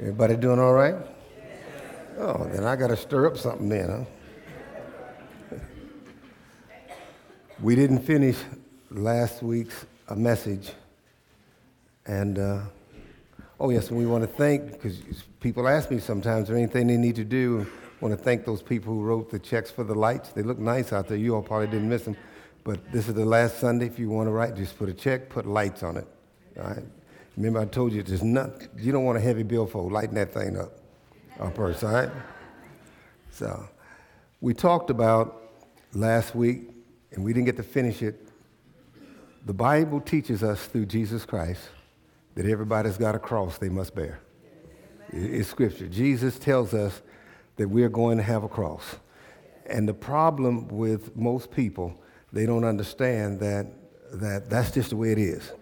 Everybody doing all right? Oh, then I got to stir up something then, huh? we didn't finish last week's uh, message. And, uh, oh, yes, we want to thank, because people ask me sometimes, is there anything they need to do? I want to thank those people who wrote the checks for the lights. They look nice out there. You all probably didn't miss them. But this is the last Sunday. If you want to write, just put a check, put lights on it. All right? Remember, I told you there's not, you don't want a heavy billfold lighting that thing up, uh, up first, all right? So, we talked about last week, and we didn't get to finish it. The Bible teaches us through Jesus Christ that everybody's got a cross they must bear. It's scripture. Jesus tells us that we're going to have a cross. And the problem with most people, they don't understand that, that that's just the way it is.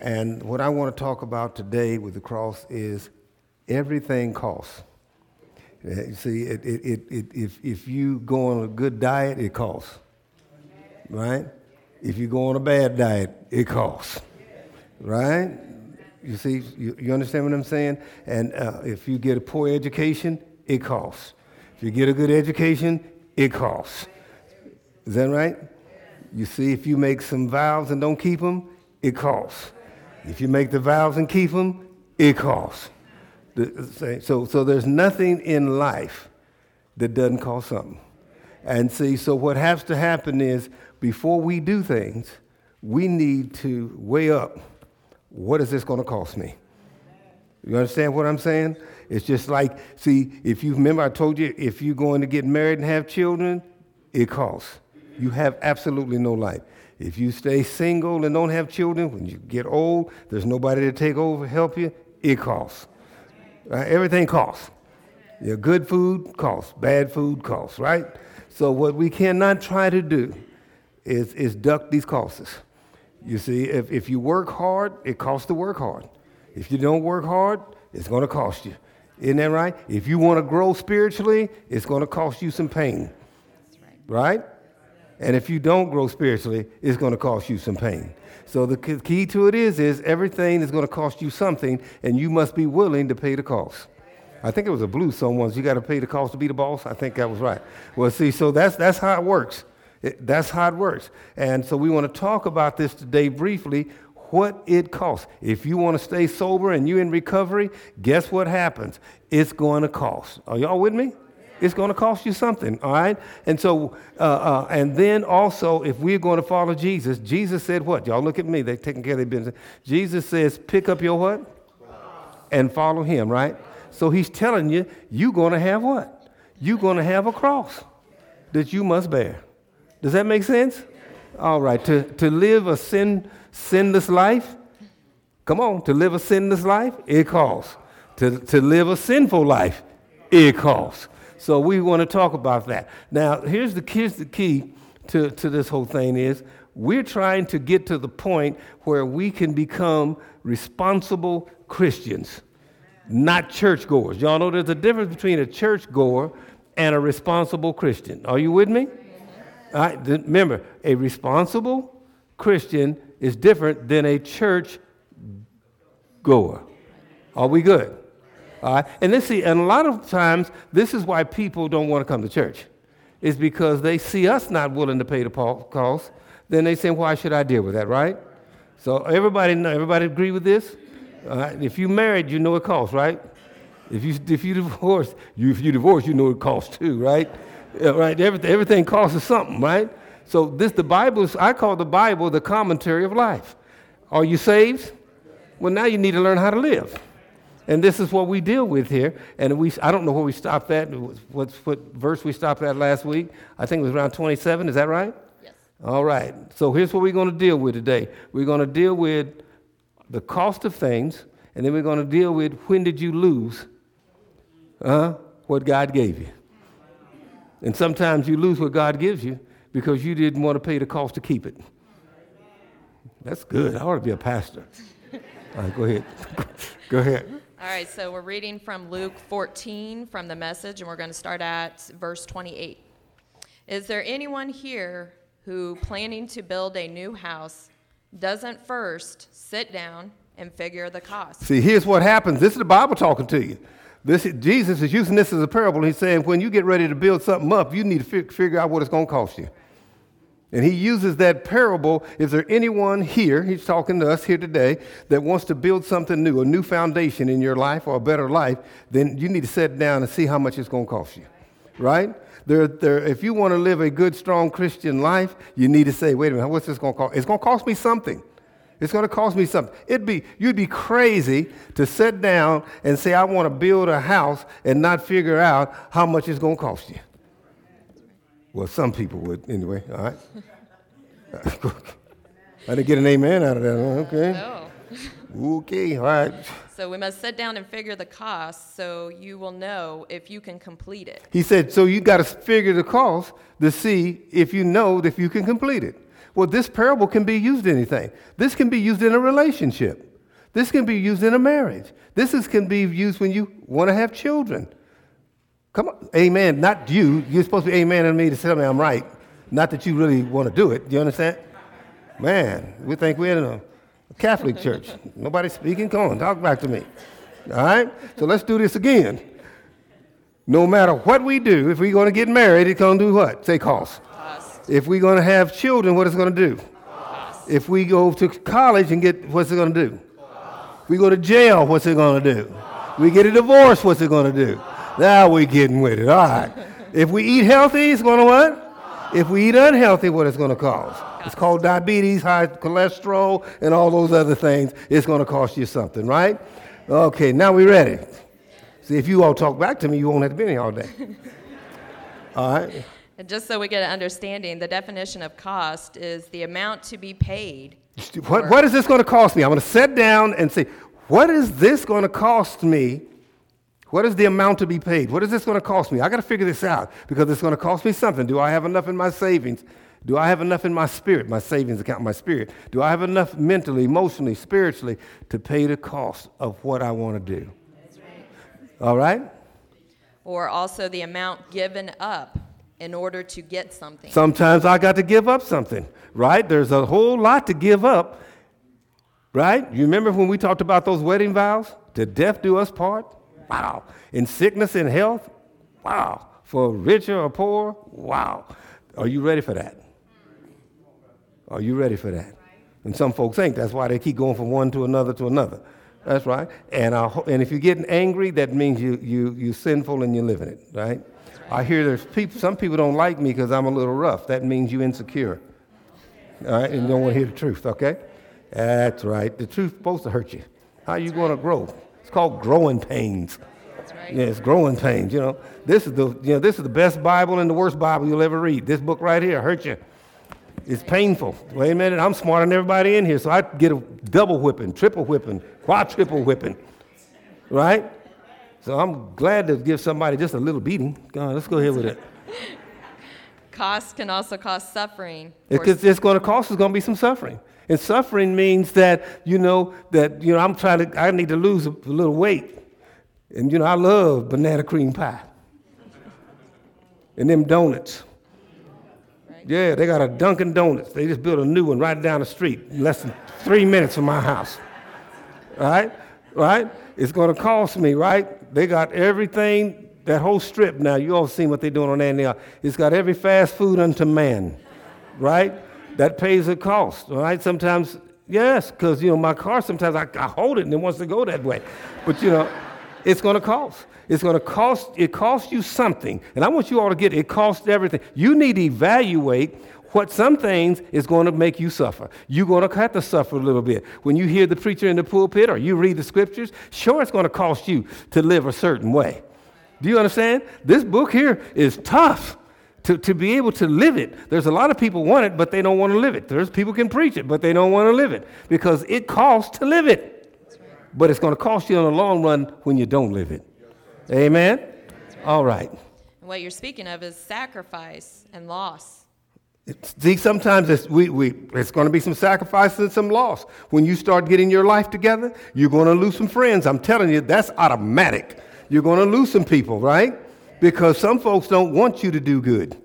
And what I want to talk about today with the cross is everything costs. You see, it, it, it, if, if you go on a good diet, it costs. Right? If you go on a bad diet, it costs. Right? You see, you, you understand what I'm saying? And uh, if you get a poor education, it costs. If you get a good education, it costs. Is that right? You see, if you make some vows and don't keep them, it costs. If you make the vows and keep them, it costs. So, so there's nothing in life that doesn't cost something. And see, so what has to happen is before we do things, we need to weigh up what is this going to cost me? You understand what I'm saying? It's just like, see, if you remember, I told you if you're going to get married and have children, it costs. You have absolutely no life. If you stay single and don't have children, when you get old, there's nobody to take over, help you, it costs. Right? Everything costs. Yeah, good food costs, bad food costs, right? So what we cannot try to do is, is duck these costs. You see, if, if you work hard, it costs to work hard. If you don't work hard, it's going to cost you. Isn't that right? If you want to grow spiritually, it's going to cost you some pain. Right. right? And if you don't grow spiritually, it's going to cost you some pain. So the key to it is, is everything is going to cost you something, and you must be willing to pay the cost. I think it was a blues song once. You got to pay the cost to be the boss. I think that was right. Well, see, so that's that's how it works. It, that's how it works. And so we want to talk about this today briefly. What it costs. If you want to stay sober and you're in recovery, guess what happens? It's going to cost. Are y'all with me? It's going to cost you something, all right? And so, uh, uh, and then also, if we're going to follow Jesus, Jesus said what? Y'all look at me, they're taking care of their business. Jesus says, pick up your what? And follow him, right? So he's telling you, you're going to have what? You're going to have a cross that you must bear. Does that make sense? All right, to, to live a sin, sinless life, come on, to live a sinless life, it costs. To, to live a sinful life, it costs. So we want to talk about that. Now, here's the, here's the key to, to this whole thing is we're trying to get to the point where we can become responsible Christians, not churchgoers. Y'all know there's a difference between a churchgoer and a responsible Christian. Are you with me? All right, remember, a responsible Christian is different than a church goer. Are we good? All right? And let's see, and a lot of times, this is why people don't want to come to church. Is because they see us not willing to pay the cost. Then they say, why should I deal with that, right? So everybody know, everybody agree with this? If you married, you know it costs, right? If you if you divorce, you if you divorce, you know it costs too, right? Yeah, right. Everything, everything costs something, right? So this the Bible I call the Bible the commentary of life. Are you saved? Well, now you need to learn how to live. And this is what we deal with here. And we, I don't know where we stopped at, what, what verse we stopped at last week. I think it was around 27. Is that right? Yes. All right. So here's what we're going to deal with today. We're going to deal with the cost of things, and then we're going to deal with when did you lose uh, what God gave you. And sometimes you lose what God gives you because you didn't want to pay the cost to keep it. That's good. I ought to be a pastor. All right, go ahead. go ahead. All right, so we're reading from Luke 14 from the message, and we're going to start at verse 28. Is there anyone here who, planning to build a new house, doesn't first sit down and figure the cost. See, here's what happens. This is the Bible talking to you. This, Jesus is using this as a parable. He's saying when you get ready to build something up, you need to fi- figure out what it's going to cost you. And he uses that parable. Is there anyone here, he's talking to us here today, that wants to build something new, a new foundation in your life or a better life? Then you need to sit down and see how much it's going to cost you, right? There, there, if you want to live a good, strong Christian life, you need to say, wait a minute, what's this going to cost? It's going to cost me something. It's going to cost me something. It'd be, you'd be crazy to sit down and say, I want to build a house and not figure out how much it's going to cost you. Well, some people would, anyway, all right? I didn't get an amen out of that. Okay. No. Okay, all right. So we must sit down and figure the cost so you will know if you can complete it. He said, so you got to figure the cost to see if you know if you can complete it. Well, this parable can be used in anything. This can be used in a relationship. This can be used in a marriage. This is, can be used when you want to have children. Come on, amen. Not you. You're supposed to be amen to me to tell me I'm right. Not that you really want to do it. Do you understand? Man, we think we're in a Catholic church. Nobody speaking. Come on, talk back to me. All right? So let's do this again. No matter what we do, if we're going to get married, it's going to do what? Say cost. Cost. If we're going to have children, what is it going to do? Cost. If we go to college and get, what's it going to do? Cost. We go to jail, what's it going to do? We get a divorce, what's it going to do? Now we're getting with it. All right. If we eat healthy, it's going to what? If we eat unhealthy, what it's going to cause? It's called diabetes, high cholesterol, and all those other things. It's going to cost you something, right? Okay, now we're ready. See, if you all talk back to me, you won't have to be here all day. All right. And just so we get an understanding, the definition of cost is the amount to be paid. What, what is this going to cost me? I'm going to sit down and say, what is this going to cost me? What is the amount to be paid? What is this going to cost me? I got to figure this out because it's going to cost me something. Do I have enough in my savings? Do I have enough in my spirit, my savings account, my spirit? Do I have enough mentally, emotionally, spiritually to pay the cost of what I want to do? All right? Or also the amount given up in order to get something. Sometimes I got to give up something, right? There's a whole lot to give up, right? You remember when we talked about those wedding vows? To death do us part? Wow. In sickness and health? Wow. For richer or poor? Wow. Are you ready for that? Are you ready for that? And some folks think that's why they keep going from one to another to another. That's right. And, I, and if you're getting angry, that means you, you, you're sinful and you're living it, right? I hear there's people, some people don't like me because I'm a little rough. That means you're insecure. All right, and you don't want to hear the truth, okay? That's right. The truth's supposed to hurt you. How are you going to grow? It's called growing pains. That's right. Yeah, it's growing pains. You know, this is the you know this is the best Bible and the worst Bible you'll ever read. This book right here hurt you. It's painful. Wait a minute, I'm smarter than everybody in here, so I get a double whipping, triple whipping, quadruple whipping, right? So I'm glad to give somebody just a little beating. Go on, let's go ahead with it. Cost can also cause suffering. It's, it's going to cost us going to be some suffering. And suffering means that, you know, that, you know, I'm trying to, I need to lose a, a little weight. And, you know, I love banana cream pie. And them donuts. Yeah, they got a Dunkin' Donuts. They just built a new one right down the street, in less than three minutes from my house. Right? Right? It's going to cost me, right? They got everything, that whole strip now. You all seen what they're doing on there now. It's got every fast food unto man, right? That pays a cost, right? Sometimes, yes, because, you know, my car, sometimes I, I hold it and it wants to go that way. But, you know, it's going to cost. It's going to cost, it costs you something. And I want you all to get it, it costs everything. You need to evaluate what some things is going to make you suffer. You're going to have to suffer a little bit. When you hear the preacher in the pulpit or you read the scriptures, sure, it's going to cost you to live a certain way. Do you understand? This book here is tough to, to be able to live it. There's a lot of people want it, but they don't want to live it. There's people can preach it, but they don't want to live it because it costs to live it. But it's going to cost you in the long run when you don't live it. Amen? All right. And what you're speaking of is sacrifice and loss. See, sometimes it's, we, we, it's going to be some sacrifice and some loss. When you start getting your life together, you're going to lose some friends. I'm telling you, that's automatic. You're going to lose some people, right? Because some folks don't want you to do good.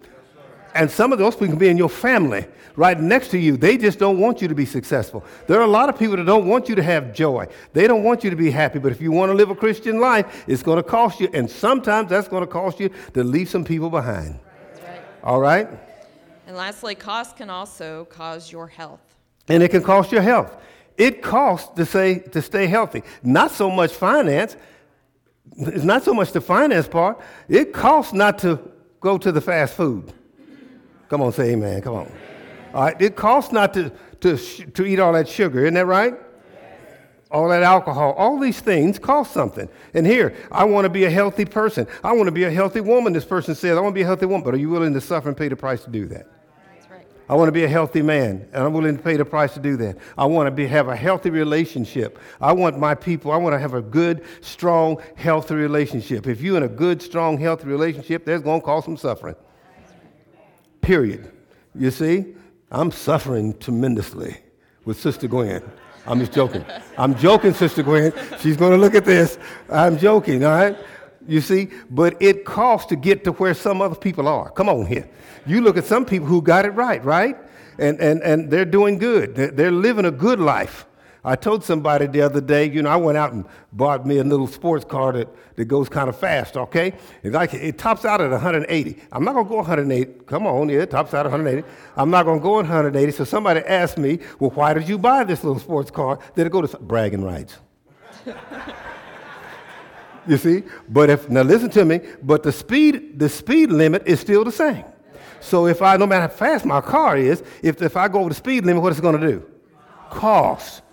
And some of those people can be in your family, right next to you. They just don't want you to be successful. There are a lot of people that don't want you to have joy. They don't want you to be happy. But if you want to live a Christian life, it's going to cost you. And sometimes that's going to cost you to leave some people behind. Right. All right? And lastly, cost can also cause your health. And it can cost your health. It costs to say to stay healthy. Not so much finance. It's not so much the finance part. It costs not to go to the fast food. Come on, say amen. Come on. All right. It costs not to, to, to eat all that sugar. Isn't that right? all that alcohol, all these things cost something. And here, I want to be a healthy person. I want to be a healthy woman. This person says, I want to be a healthy woman. But are you willing to suffer and pay the price to do that? That's. I want to be a healthy man, and I'm willing to pay the price to do that. I want to be, have a healthy relationship. I want my people, I want to have a good, strong, healthy relationship. If you're in a good, strong, healthy relationship, there's going to cause some suffering. Period. You see, I'm suffering tremendously with Sister Gwen. I'm just joking. I'm joking, Sister Gwen. She's going to look at this. I'm joking, all right? You see? But it costs to get to where some other people are. Come on here. You look at some people who got it right, right? And, and, and they're doing good. They're, living a good life. I told somebody the other day, you know, I went out and bought me a little sports car that, that goes kind of fast, okay? It, like, it tops out at 180. I'm not going to go 180. Come on, yeah, it tops out at 180. I'm not going to go 180. So somebody asked me, well, why did you buy this little sports car? Did it go to bragging rights? you see? But if, now listen to me, but the speed, the speed limit is still the same. So if I, no matter how fast my car is, if, if I go over the speed limit, what is it going to do? Cost.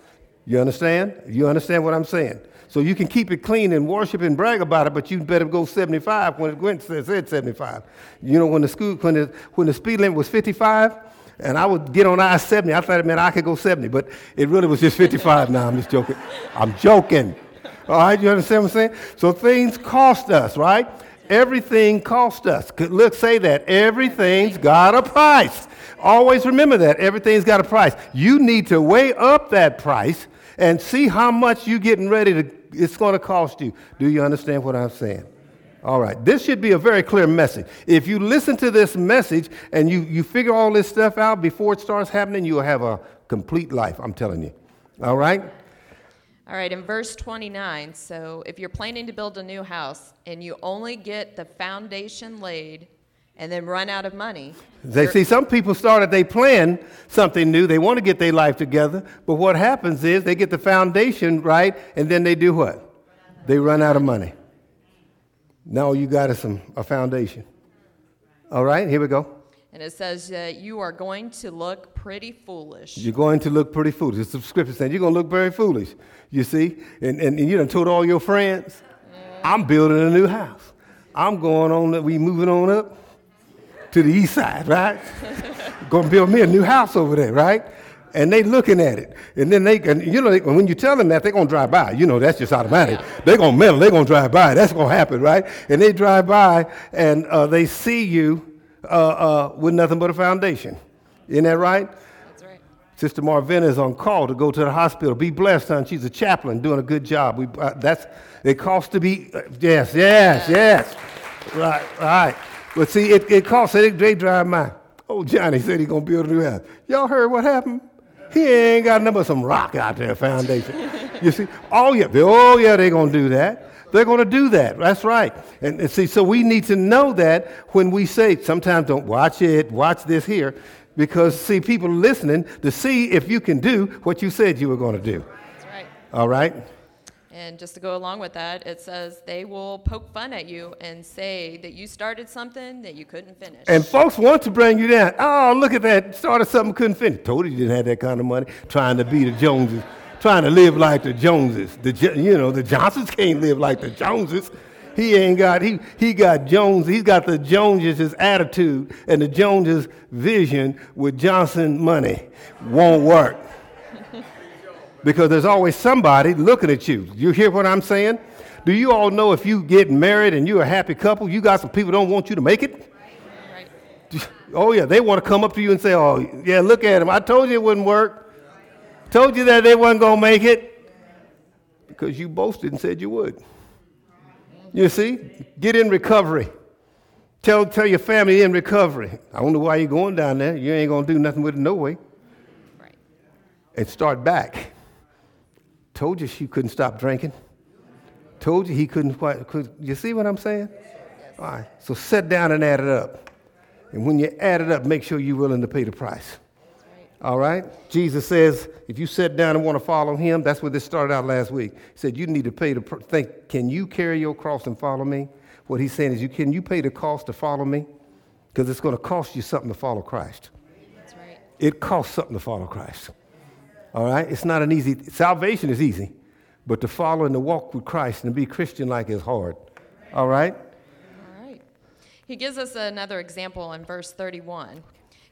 You understand? You understand what I'm saying? So you can keep it clean and worship and brag about it, but you better go 75 when it said 75. You know, when the school, when the, when the speed limit was 55, and I would get on I-70, I thought meant I could go 70, but it really was just 55 now. I'm just joking. I'm joking. All right, you understand what I'm saying? So things cost us, right? Everything cost us. Look, say that. Everything's got a price. Always remember that. Everything's got a price. You need to weigh up that price and see how much you're getting ready to, it's going to cost you. Do you understand what I'm saying? All right. This should be a very clear message. If you listen to this message and you, you figure all this stuff out before it starts happening, you'll have a complete life, I'm telling you. All right? All right, in verse 29, so if you're planning to build a new house and you only get the foundation laid and then run out of money. They see some people started, they plan something new, they want to get their life together, but what happens is they get the foundation right, and then they do what? They run out of money. Now you got some, a foundation. All right, here we go. And it says uh, you are going to look pretty foolish. You're going to look pretty foolish. It's the scripture saying you're going to look very foolish. You see? And, and, and you done told all your friends, I'm building a new house. I'm going on, we moving on up to the east side, right? Going to build me a new house over there, right? And they looking at it. And then they, and you know, they, when you tell them that, they're going to drive by. You know, that's just automatic. They're going to meddle. They're going to drive by. That's going to happen, right? And they drive by and uh, they see you uh, uh, with nothing but a foundation. Isn't that right? That's right. Sister Marvina is on call to go to the hospital. Be blessed, son. She's a chaplain doing a good job. We, uh, that's, it costs to be, uh, yes, yes, yes. Right, right. But see, it, it costs, they, they drive my, oh, Johnny said he's going to build a new house. Y'all heard what happened? He ain't got nothing but some rock out there, foundation. you see? Oh, yeah, oh, yeah, they're going to do that. They're going to do that. That's right. And, and see, so we need to know that when we say, sometimes don't watch it, watch this here, because see, people listening to see if you can do what you said you were going to do. That's right. All right? And just to go along with that, it says they will poke fun at you and say that you started something that you couldn't finish. And folks want to bring you down. Oh, look at that. Started something, couldn't finish. Told you you didn't have that kind of money. Trying to be the Joneses. Trying to live like the Joneses. The, you know, the Johnsons can't live like the Joneses. He ain't got, he, he got Jones, he's got the Joneses' attitude and the Joneses' vision with Johnson money. Won't work because there's always somebody looking at you. You hear what I'm saying? Do you all know if you get married and you're a happy couple, you got some people don't want you to make it? Right. Oh yeah, they want to come up to you and say, "Oh yeah, look at him. I told you it wouldn't work. Told you that they wasn't gonna make it because you boasted and said you would." You see, get in recovery. Tell, tell your family in recovery. I don't know why you're going down there. You ain't going to do nothing with it no way. Right. And start back. Told you she couldn't stop drinking. Told you he couldn't quite. Could, you see what I'm saying? All right. So sit down and add it up. And when you add it up, make sure you're willing to pay the price. All right? Jesus says, if you sit down and want to follow him, that's where this started out last week. He said, you need to pay the, pr- think, can you carry your cross and follow me? What he's saying is, you, can you pay the cost to follow me? Because it's going to cost you something to follow Christ. That's right. It costs something to follow Christ. All right? It's not an easy, salvation is easy, but to follow and to walk with Christ and be Christian like is hard. All right? All right. He gives us another example in verse 31.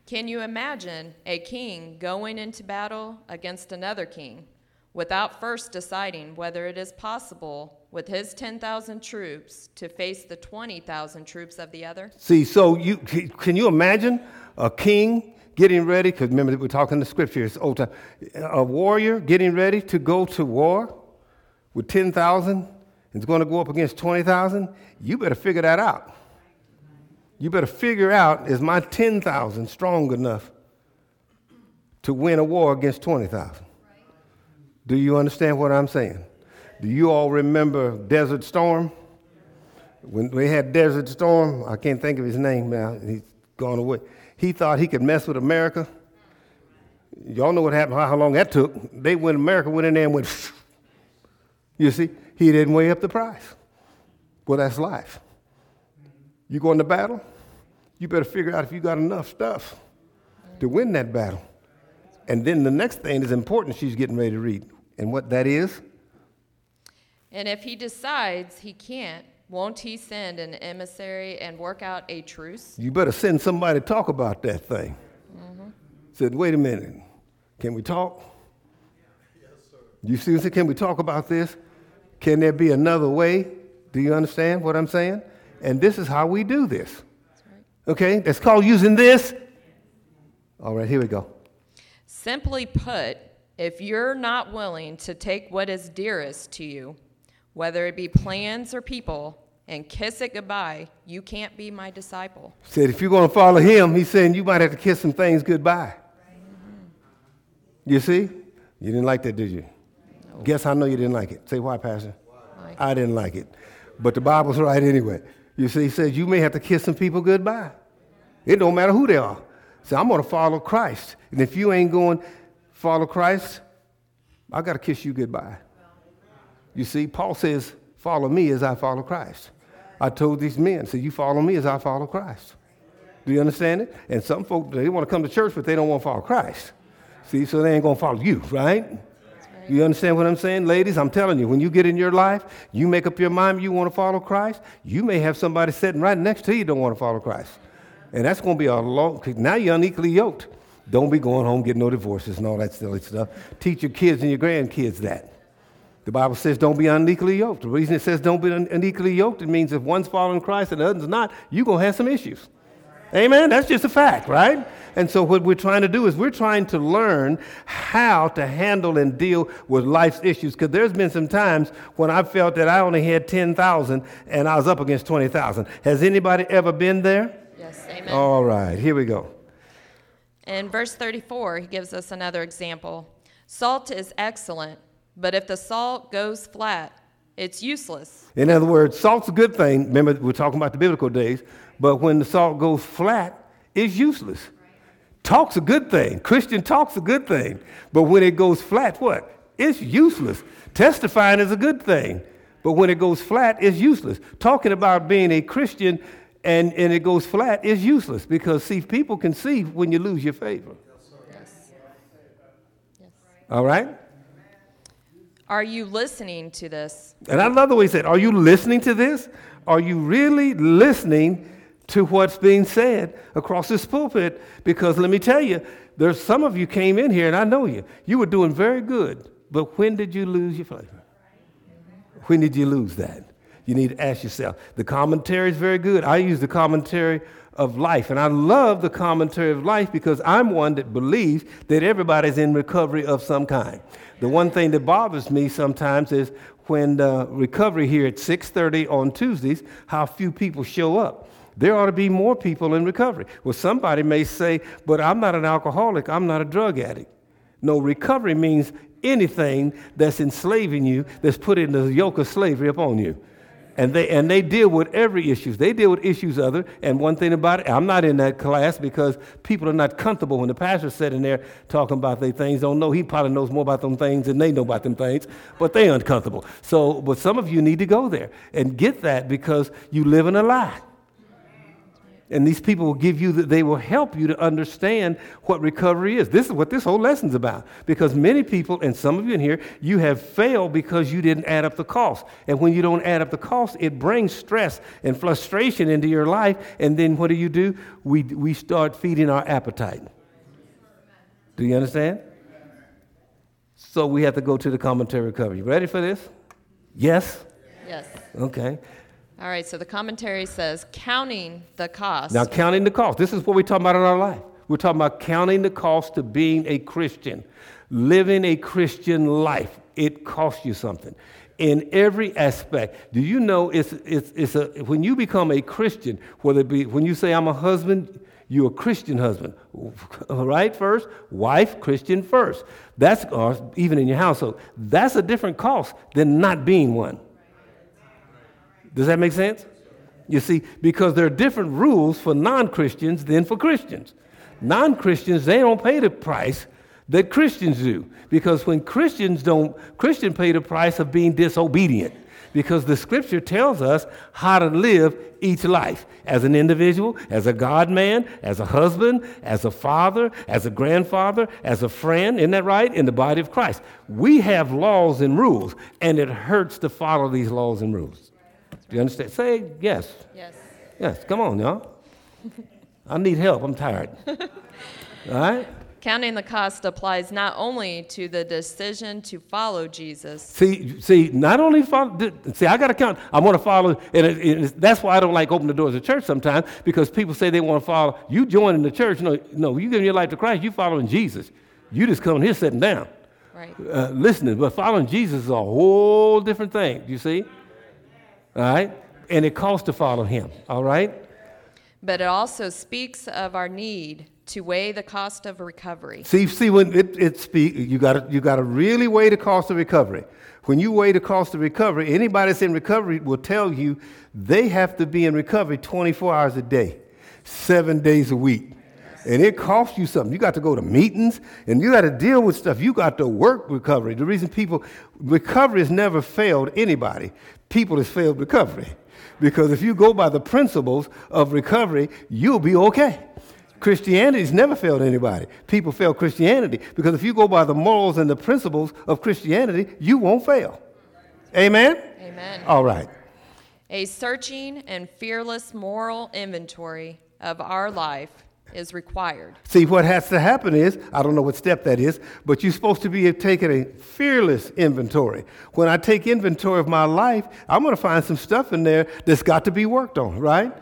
Can you imagine a king going into battle against another king without first deciding whether it is possible with his 10,000 troops to face the 20,000 troops of the other? See, so you can you imagine a king getting ready? Because remember, we're talking the scriptures, old time. A warrior getting ready to go to war with 10,000 and is going to go up against 20,000. You better figure that out. You better figure out is my 10,000 strong enough to win a war against 20,000? Do you understand what I'm saying? Do you all remember Desert Storm? When we had Desert Storm, I can't think of his name now, he's gone away. He thought he could mess with America. Y'all know what happened, how long that took. They went, America went in there and went, you see, he didn't weigh up the price. Well, that's life. You go into battle, you better figure out if you got enough stuff to win that battle. And then the next thing is important she's getting ready to read. And what that is? And if he decides he can't, won't he send an emissary and work out a truce? You better send somebody to talk about that thing. Mm-hmm. Said, wait a minute, can we talk? Yes, sir. You see, can we talk about this? Can there be another way? Do you understand what I'm saying? And this is how we do this. Okay, that's called using this. All right, here we go. Simply put, if you're not willing to take what is dearest to you, whether it be plans or people, and kiss it goodbye, you can't be my disciple. Said if you're going to follow him, he's saying you might have to kiss some things goodbye. You see? You didn't like that, did you? No. Guess I know you didn't like it. Say why, Pastor? Why? I didn't like it. But the Bible's right anyway. You see, he says you may have to kiss some people goodbye. It don't matter who they are. Say, I'm going to follow Christ. And if you ain't going follow Christ, I got to kiss you goodbye. You see, Paul says, follow me as I follow Christ. I told these men, so you follow me as I follow Christ. Do you understand it? And some folk, they want to come to church, but they don't want to follow Christ. See, so they ain't going to follow you, right? You understand what I'm saying? Ladies, I'm telling you, when you get in your life, you make up your mind you want to follow Christ, you may have somebody sitting right next to you don't want to follow Christ. And that's going to be a long, now you're unequally yoked. Don't be going home getting no divorces and all that silly stuff. Teach your kids and your grandkids that. The Bible says don't be unequally yoked. The reason it says don't be unequally yoked, it means if one's following Christ and the other's not, you're going to have some issues. Amen? That's just a fact, right? And so, what we're trying to do is we're trying to learn how to handle and deal with life's issues. Because there's been some times when I felt that I only had 10,000 and I was up against 20,000. Has anybody ever been there? Yes, amen. All right, here we go. In verse 34, he gives us another example. Salt is excellent, but if the salt goes flat, it's useless. In other words, salt's a good thing. Remember, we're talking about the biblical days. But when the salt goes flat, it's useless. Talk's a good thing. Christian talk's a good thing. But when it goes flat, what? It's useless. Testifying is a good thing. But when it goes flat, it's useless. Talking about being a Christian and, and it goes flat is useless because, see, people can see when you lose your favor. Yes. yes. All right? Are you listening to this? And I love the way he said, Are you listening to this? Are you really listening to what's being said across this pulpit? Because let me tell you, there's some of you came in here, and I know you. You were doing very good, but when did you lose your favor? When did you lose that? You need to ask yourself. The commentary is very good. I use the commentary of life, and I love the commentary of life because I'm one that believes that everybody's in recovery of some kind. The one thing that bothers me sometimes is when uh, recovery here at 6:30 on Tuesdays, how few people show up. There ought to be more people in recovery. Well, somebody may say, but I'm not an alcoholic, I'm not a drug addict. No, recovery means anything that's enslaving you, that's putting the yoke of slavery upon you. And they, and they deal with every issues. They deal with issues other. And one thing about it, I'm not in that class because people are not comfortable when the pastor's sitting there talking about their things. Don't know. He probably knows more about them things than they know about them things, but they uncomfortable. So, but some of you need to go there and get that because you live in a lie. And these people will give you, they will help you to understand what recovery is. This is what this whole lesson's about. Because many people, and some of you in here, you have failed because you didn't add up the cost. And when you don't add up the cost, it brings stress and frustration into your life. And then what do you do? We, we start feeding our appetite. Do you understand? So we have to go to the commentary recovery. You ready for this? Yes? Yes. Okay. All right, so the commentary says counting the cost. Now, counting the cost. This is what we're talking about in our life. We're talking about counting the cost of being a Christian, living a Christian life. It costs you something in every aspect. Do you know it's, it's, it's a, when you become a Christian, whether it be when you say, I'm a husband, you're a Christian husband, right? First, wife, Christian first. That's, even in your household, that's a different cost than not being one. Does that make sense? You see, because there are different rules for non Christians than for Christians. Non Christians, they don't pay the price that Christians do. Because when Christians don't, Christians pay the price of being disobedient. Because the scripture tells us how to live each life as an individual, as a God man, as a husband, as a father, as a grandfather, as a friend. Isn't that right? In the body of Christ. We have laws and rules, and it hurts to follow these laws and rules. Do you understand? Say yes. Yes. Yes. Come on, y'all. I need help. I'm tired. All right? Counting the cost applies not only to the decision to follow Jesus. See, see, not only follow. See, I got to count. I want to follow, and, it, it, that's why I don't like opening the doors of church sometimes because people say they want to follow. You joining the church? No, no. You giving your life to Christ. You following Jesus. You just coming here sitting down, Right. uh, listening. But following Jesus is a whole different thing. Do you see? All right, and it costs to follow Him. All right. But it also speaks of our need to weigh the cost of recovery. See, see, when it, it speak, you got to you got to really weigh the cost of recovery. When you weigh the cost of recovery, anybody that's in recovery will tell you they have to be in recovery 24 hours a day, seven days a week. And it costs you something. You got to go to meetings and you got to deal with stuff. You got to work recovery. The reason people, recovery has never failed anybody. People has failed recovery. Because if you go by the principles of recovery, you'll be okay. Christianity's never failed anybody. People fail Christianity because if you go by the morals and the principles of Christianity, you won't fail. Amen? Amen. All right. A searching and fearless moral inventory of our life is required. See, what has to happen is, I don't know what step that is, but you're supposed to be taking a fearless inventory. When I take inventory of my life, I'm going to find some stuff in there that's got to be worked on, right?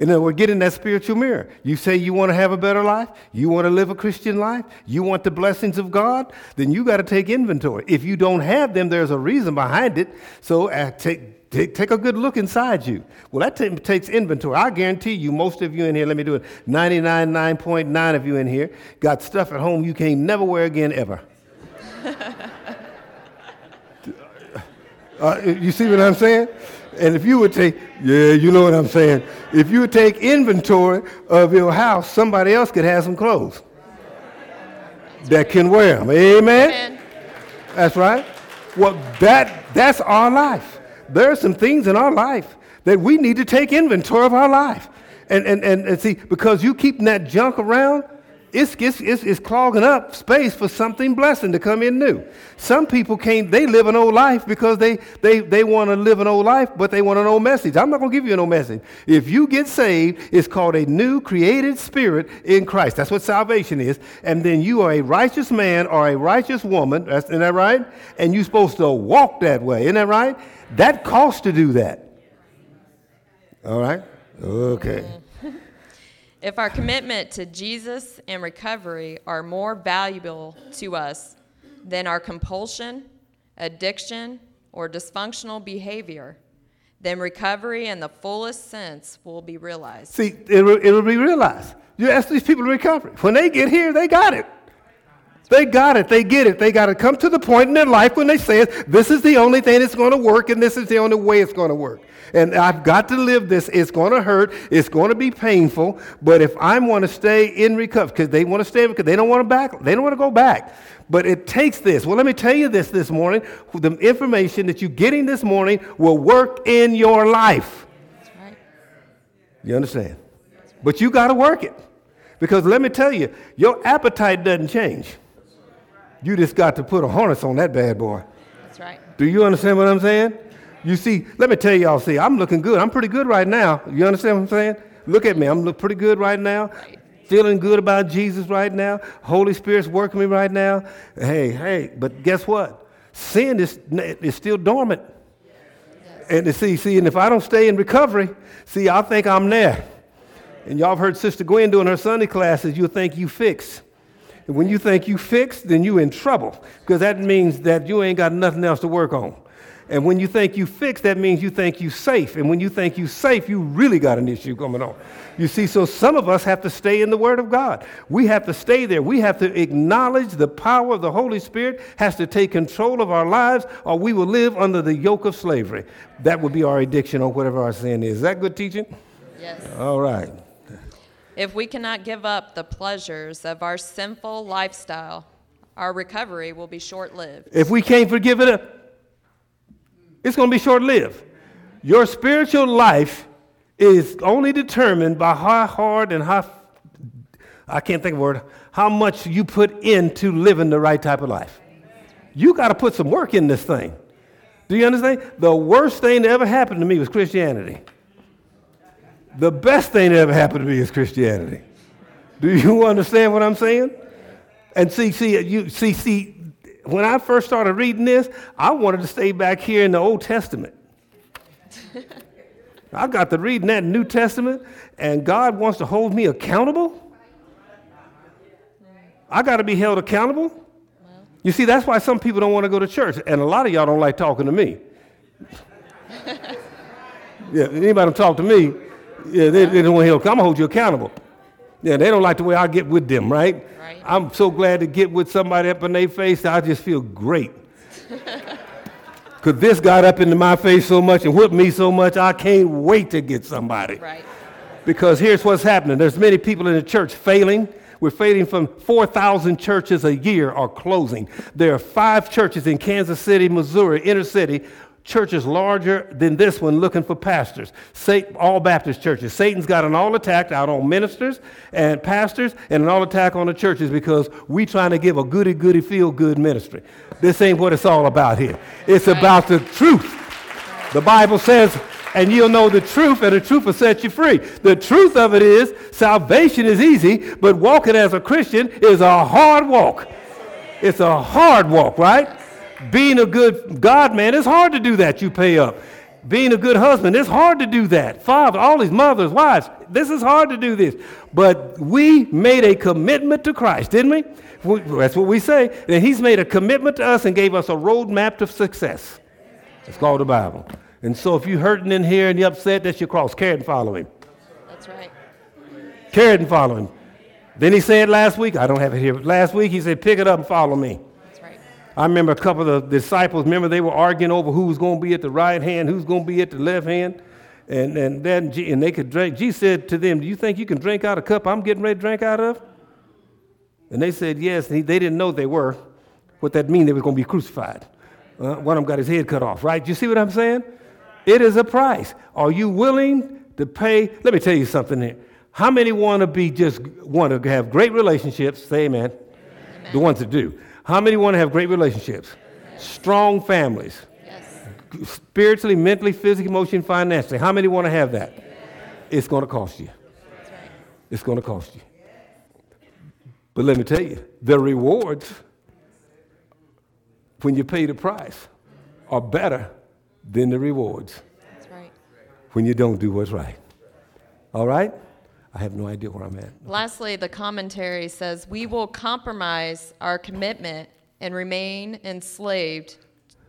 And then we're getting that spiritual mirror. You say you want to have a better life, you want to live a Christian life, you want the blessings of God, then you got to take inventory. If you don't have them, there's a reason behind it. So uh, take, take, a good look inside you. Well, that t- takes inventory. I guarantee you, most of you in here, let me do it, 99.9 of you in here got stuff at home you can't never wear again ever. uh, you see what I'm saying? And if you would take, yeah, you know what I'm saying. If you would take inventory of your house, somebody else could have some clothes that can wear them. Amen? Amen. That's right. Well, that, that's our life. There are some things in our life that we need to take inventory of our life. And, and, and, and see, because you keeping that junk around, it's, it's, it's, it's clogging up space for something blessing to come in new. Some people can't, they live an old life because they, they, they want to live an old life, but they want an old message. I'm not going to give you an old message. If you get saved, it's called a new created spirit in Christ. That's what salvation is. And then you are a righteous man or a righteous woman. That's, isn't that right? And you're supposed to walk that way. Isn't that right? That costs to do that. All right? Okay. If our commitment to Jesus and recovery are more valuable to us than our compulsion, addiction, or dysfunctional behavior, then recovery in the fullest sense will be realized. See, it will, it will be realized. You ask these people to recovery. When they get here, they got it. They got it. They get it. They got to come to the point in their life when they say, this is the only thing that's going to work and this is the only way it's going to work. And I've got to live this. It's going to hurt. It's going to be painful. But if I want to stay in recovery, because they want to stay, because they don't want to back, they don't want to go back. But it takes this. Well, let me tell you this this morning. The information that you're getting this morning will work in your life. You understand? But you got to work it. Because let me tell you, your appetite doesn't change. You just got to put a harness on that bad boy. That's right. Do you understand what I'm saying? You see, let me tell y'all, see, I'm looking good. I'm pretty good right now. You understand what I'm saying? Look at me. I'm look pretty good right now. Feeling good about Jesus right now. Holy Spirit's working me right now. Hey, hey, but guess what? Sin is, is still dormant. And see, see, and if I don't stay in recovery, see, I think I'm there. And y'all have heard Sister Gwen doing her Sunday classes, you'll think you fixed. And when you think you fixed, then you in trouble because that means that you ain't got nothing else to work on. And when you think you fixed, that means you think you safe. And when you think you safe, you really got an issue coming on. You see, so some of us have to stay in the Word of God. We have to stay there. We have to acknowledge the power of the Holy Spirit has to take control of our lives, or we will live under the yoke of slavery. That would be our addiction or whatever our sin is. Is that good teaching? Yes. All right. If we cannot give up the pleasures of our sinful lifestyle, our recovery will be short lived. If we can't forgive it, it's going to be short lived. Your spiritual life is only determined by how hard and how, I can't think of a word, how much you put into living the right type of life. You got to put some work in this thing. Do you understand? The worst thing that ever happened to me was Christianity. The best thing that ever happened to me is Christianity. Do you understand what I'm saying? And see, see, you see, see, when I first started reading this, I wanted to stay back here in the Old Testament. I got to reading that New Testament, and God wants to hold me accountable. I got to be held accountable. You see, that's why some people don't want to go to church, and a lot of y'all don't like talking to me. yeah, anybody talk to me, yeah, they, they don't want to help. I'm gonna hold you accountable. Yeah, they don't like the way I get with them, right? Right. I'm so glad to get with somebody up in their face. I just feel great. Because this got up into my face so much and whipped me so much, I can't wait to get somebody. Right. Because here's what's happening. There's many people in the church failing. We're failing from 4,000 churches a year are closing. There are five churches in Kansas City, Missouri, inner city, churches larger than this one looking for pastors. Satan, all Baptist churches. Satan's got an all attack out on ministers and pastors and an all attack on the churches because we trying to give a goody goody feel good ministry. This ain't what it's all about here. It's about the truth. The Bible says, and you'll know the truth, and the truth will set you free. The truth of it is, salvation is easy, but walking as a Christian is a hard walk. It's a hard walk, right? Being a good God man, it's hard to do that. You pay up. Being a good husband, it's hard to do that. Father, all these mothers, wives, this is hard to do this. But we made a commitment to Christ, didn't we? We- That's what we say. And He's made a commitment to us and gave us a roadmap to success. It's called the Bible. And so if you're hurting in here and you're upset, that's your cross. Carry and follow Him. That's right. Carry and follow Him. Then He said last week, I don't have it here, but last week He said, pick it up and follow me. I remember a couple of the disciples, remember they were arguing over who was going to be at the right hand, who's going to be at the left hand. And, and then and they could drink. Jesus said to them, Do you think you can drink out of a cup I'm getting ready to drink out of? And they said yes. And he, they didn't know they were. What that mean? They were going to be crucified. Uh, one of them got his head cut off, right? You see what I'm saying? It is a price. Are you willing to pay? Let me tell you something here. How many want to be just want to have great relationships? Say amen. The ones that do. How many want to have great relationships? Strong families. Yes. Spiritually, mentally, physically, emotionally, financially. How many want to have that? It's going to cost you. Right. It's going to cost you. But let me tell you, the rewards, when you pay the price, are better than the rewards That's right. when you don't do what's right. All right? I have no idea where I'm at. Lastly, the commentary says we will compromise our commitment and remain enslaved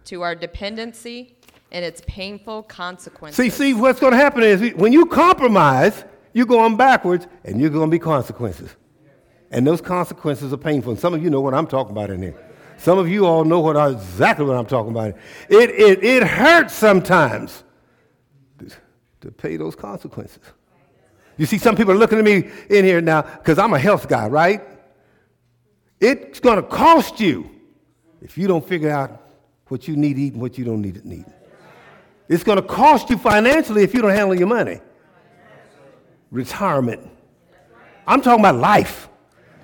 to our dependency and its painful consequences. See, see, what's going to happen is when you compromise, you're going backwards, and you're going to be consequences. And those consequences are painful. And some of you know what I'm talking about in here. Some of you all know what I, exactly what I'm talking about. It, it, it hurts sometimes to, to pay those consequences. You see, some people are looking at me in here now because I'm a health guy, right? It's going to cost you if you don't figure out what you need to eat and what you don't need to eat. It's going to cost you financially if you don't handle your money. Retirement. I'm talking about life.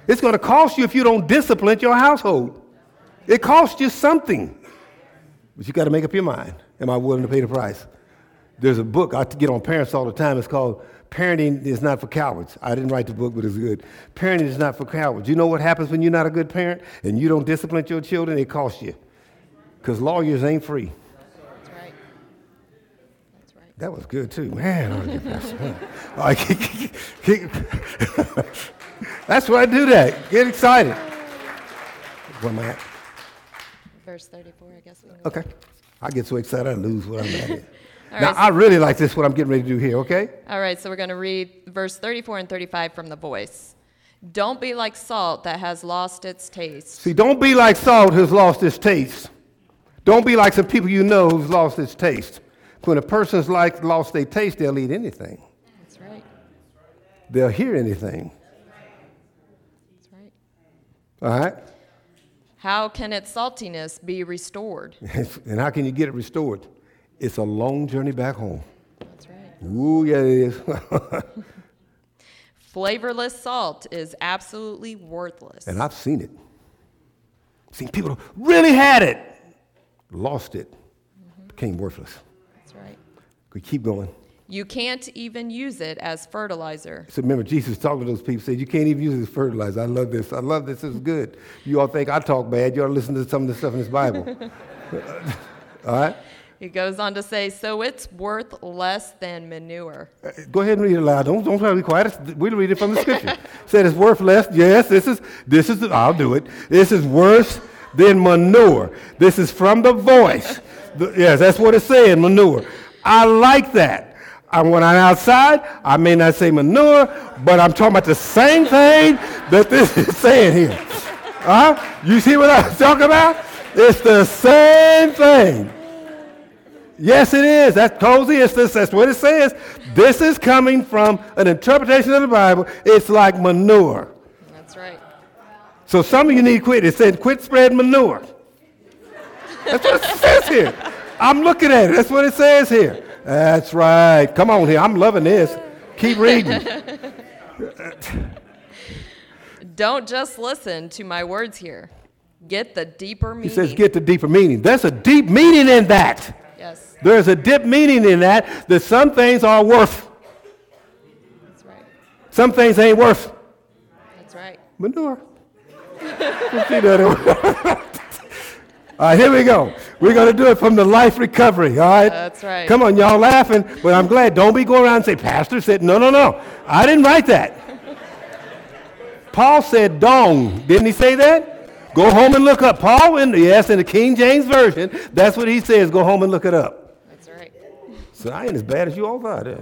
It's going to cost you if you don't discipline your household. It costs you something. But you got to make up your mind. Am I willing to pay the price? There's a book I get on parents all the time. It's called Parenting is Not for Cowards. I didn't write the book, but it's good. Parenting is not for cowards. You know what happens when you're not a good parent and you don't discipline your children? It costs you. Because lawyers ain't free. That's right. That's right. That was good too, man. All right, keep- keep- That's why I do that. Get excited. Where am I at? Verse 34, I guess. Okay. I get so excited I lose what I'm at. All now right, I really like this. What I'm getting ready to do here. Okay. All right, so we're going to read verse 34 and 35 from the voice. Don't be like salt that has lost its taste. See, don't be like salt who's lost its taste. Don't be like some people you know who's lost its taste. When a person's like lost their taste, they'll eat anything. That's right. They'll hear anything. That's right. All right. How can its saltiness be restored? and how can you get it restored? It's a long journey back home. That's right. Ooh, yeah, it is. Flavorless salt is absolutely worthless. and I've seen it. Seen people who really had it, lost it, mm-hmm. became worthless. That's right. We keep going. You can't even use it as fertilizer. So remember, Jesus talking to those people, said, You can't even use it as fertilizer. I love this. I love this. This is good. You all think I talk bad. You ought to listen to some of the stuff in this Bible. all right? He goes on to say, so it's worth less than manure. Uh, Go ahead and read it loud. Don't, don't try to be quiet. We'll read it from the scripture. Said it's worth less. Yes, this is, this is, I'll do it. This is worse than manure. This is from the voice. The- yes, that's what it's saying, manure. I like that. And when I'm outside, I may not say manure, but I'm talking about the same thing that this is saying here. Huh? You see what I'm talking about? It's the same thing. Yes, it is. That's cozy. It's this, that's what it says. This is coming from an interpretation of the Bible. It's like manure. That's right. So some of you need to quit. It said quit spreading manure. That's what it says here. I'm looking at it. That's what it says here. That's right. Come on here. I'm loving this. Keep reading. Don't just listen to my words here. Get the deeper meaning. He says get the deeper meaning. There's a deep meaning in that. Yes, There's a deep meaning in that that some things are worth. that's right. Some things ain't worth. That's right. Manure. We'll see that. all right, here we go. We're going to do it from the life recovery, all right? That's right. Come on, y'all laughing, but I'm glad. Don't be going around and say, Pastor said, no, no, no. I didn't write that. Paul said dong. Didn't he say that? Go home and look up. Paul, in the, yes, in the King James Version, that's what he says. Go home and look it up. That's right. So I ain't as bad as you all thought. eh?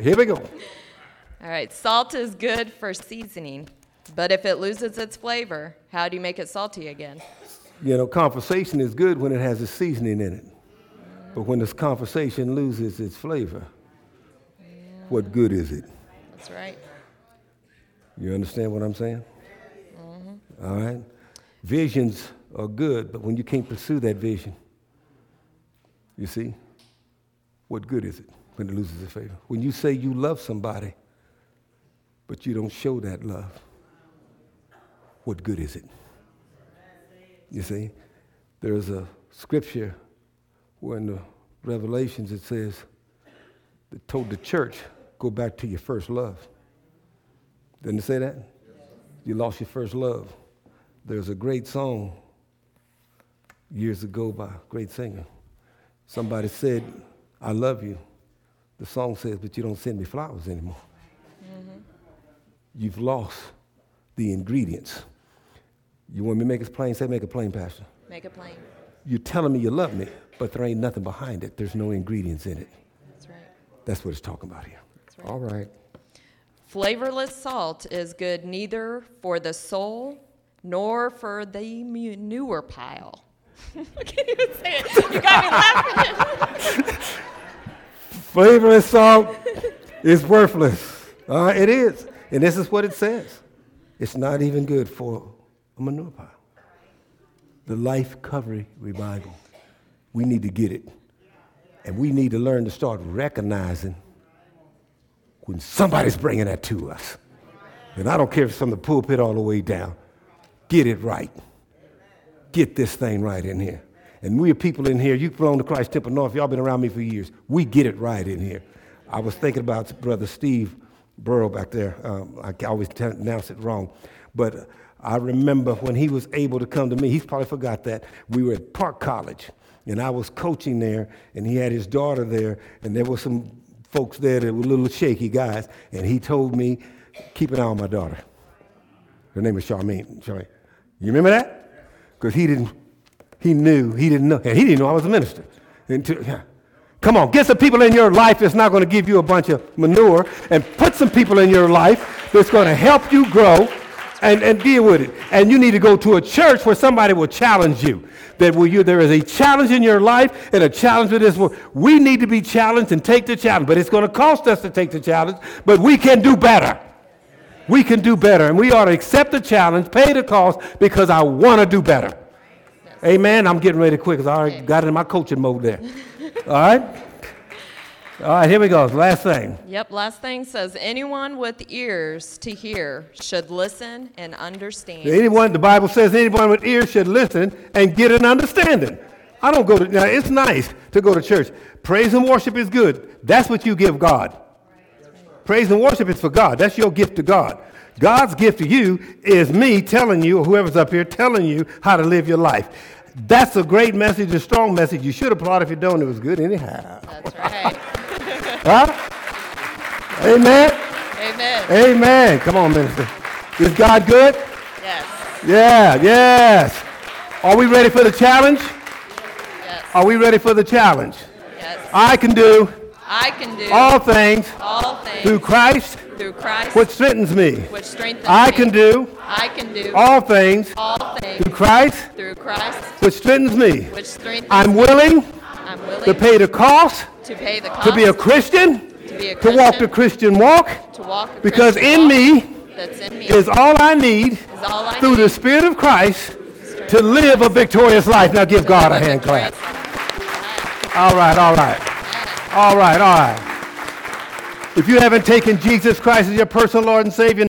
Here we go. All right. Salt is good for seasoning, but if it loses its flavor, how do you make it salty again? You know, conversation is good when it has a seasoning in it. But when this conversation loses its flavor, what good is it? That's right. You understand what I'm saying? All right? Visions are good, but when you can't pursue that vision, you see, what good is it when it loses its favor? When you say you love somebody, but you don't show that love, what good is it? You see, there's a scripture where in the Revelations it says, that told the church, go back to your first love. Didn't it say that? You lost your first love. There's a great song years ago by a great singer. Somebody said, I love you. The song says, but you don't send me flowers anymore. Mm-hmm. You've lost the ingredients. You want me to make it plain? Say, make it plain, Pastor. Make it plain. You're telling me you love me, but there ain't nothing behind it. There's no ingredients in it. That's right. That's what it's talking about here. That's right. All right. Flavorless salt is good neither for the soul nor for the manure pile. I can't even say it. You got me laughing. Flavorless salt is worthless. Uh, it is. And this is what it says. It's not even good for a manure pile. The Life Recovery Revival. We need to get it. And we need to learn to start recognizing when somebody's bringing that to us. And I don't care if it's from the pulpit all the way down. Get it right. Get this thing right in here. And we are people in here, you belong to Christ Temple North, y'all been around me for years. We get it right in here. I was thinking about Brother Steve Burrow back there. Um, I always t- announce it wrong. But I remember when he was able to come to me, he's probably forgot that. We were at Park College, and I was coaching there, and he had his daughter there, and there were some folks there that were little shaky guys, and he told me, keep an eye on my daughter. Her name is Charmaine. Charmaine. You remember that? Because he didn't, he knew, he didn't know, and he didn't know I was a minister. Until, yeah. Come on, get some people in your life that's not going to give you a bunch of manure, and put some people in your life that's going to help you grow and, and deal with it. And you need to go to a church where somebody will challenge you. That will you, there is a challenge in your life and a challenge with this world. We need to be challenged and take the challenge, but it's going to cost us to take the challenge, but we can do better. We can do better, and we ought to accept the challenge, pay the cost, because I want to do better. Amen. I'm getting ready quick because I already got in my coaching mode there. All right? All right, here we go. Last thing. Yep, last thing says anyone with ears to hear should listen and understand. Anyone, the Bible says anyone with ears should listen and get an understanding. I don't go to, now it's nice to go to church. Praise and worship is good. That's what you give God. Praise and worship is for God. That's your gift to God. God's gift to you is me telling you, or whoever's up here, telling you how to live your life. That's a great message, a strong message. You should applaud if you don't. It was good anyhow. That's right. Huh? Amen. Amen. Amen. Come on, minister. Is God good? Yes. Yeah, yes. Are we ready for the challenge? Yes. Are we ready for the challenge? Yes. I can do I can do all things all things through Christ, through Christ, which strengthens me. which strengthens I me. can do I can do all things all things through Christ, through Christ, which strengthens me. which strengthens I'm willing I'm willing to pay the cost to pay the cost to be a Christian, to be a to walk the Christian walk, to walk a because Christian in walk me that's in me is all I need all I through need the Spirit of Christ to live a victorious life. Now give God a hand clap. All right, all right. All right, all right. If you haven't taken Jesus Christ as your personal Lord and Savior,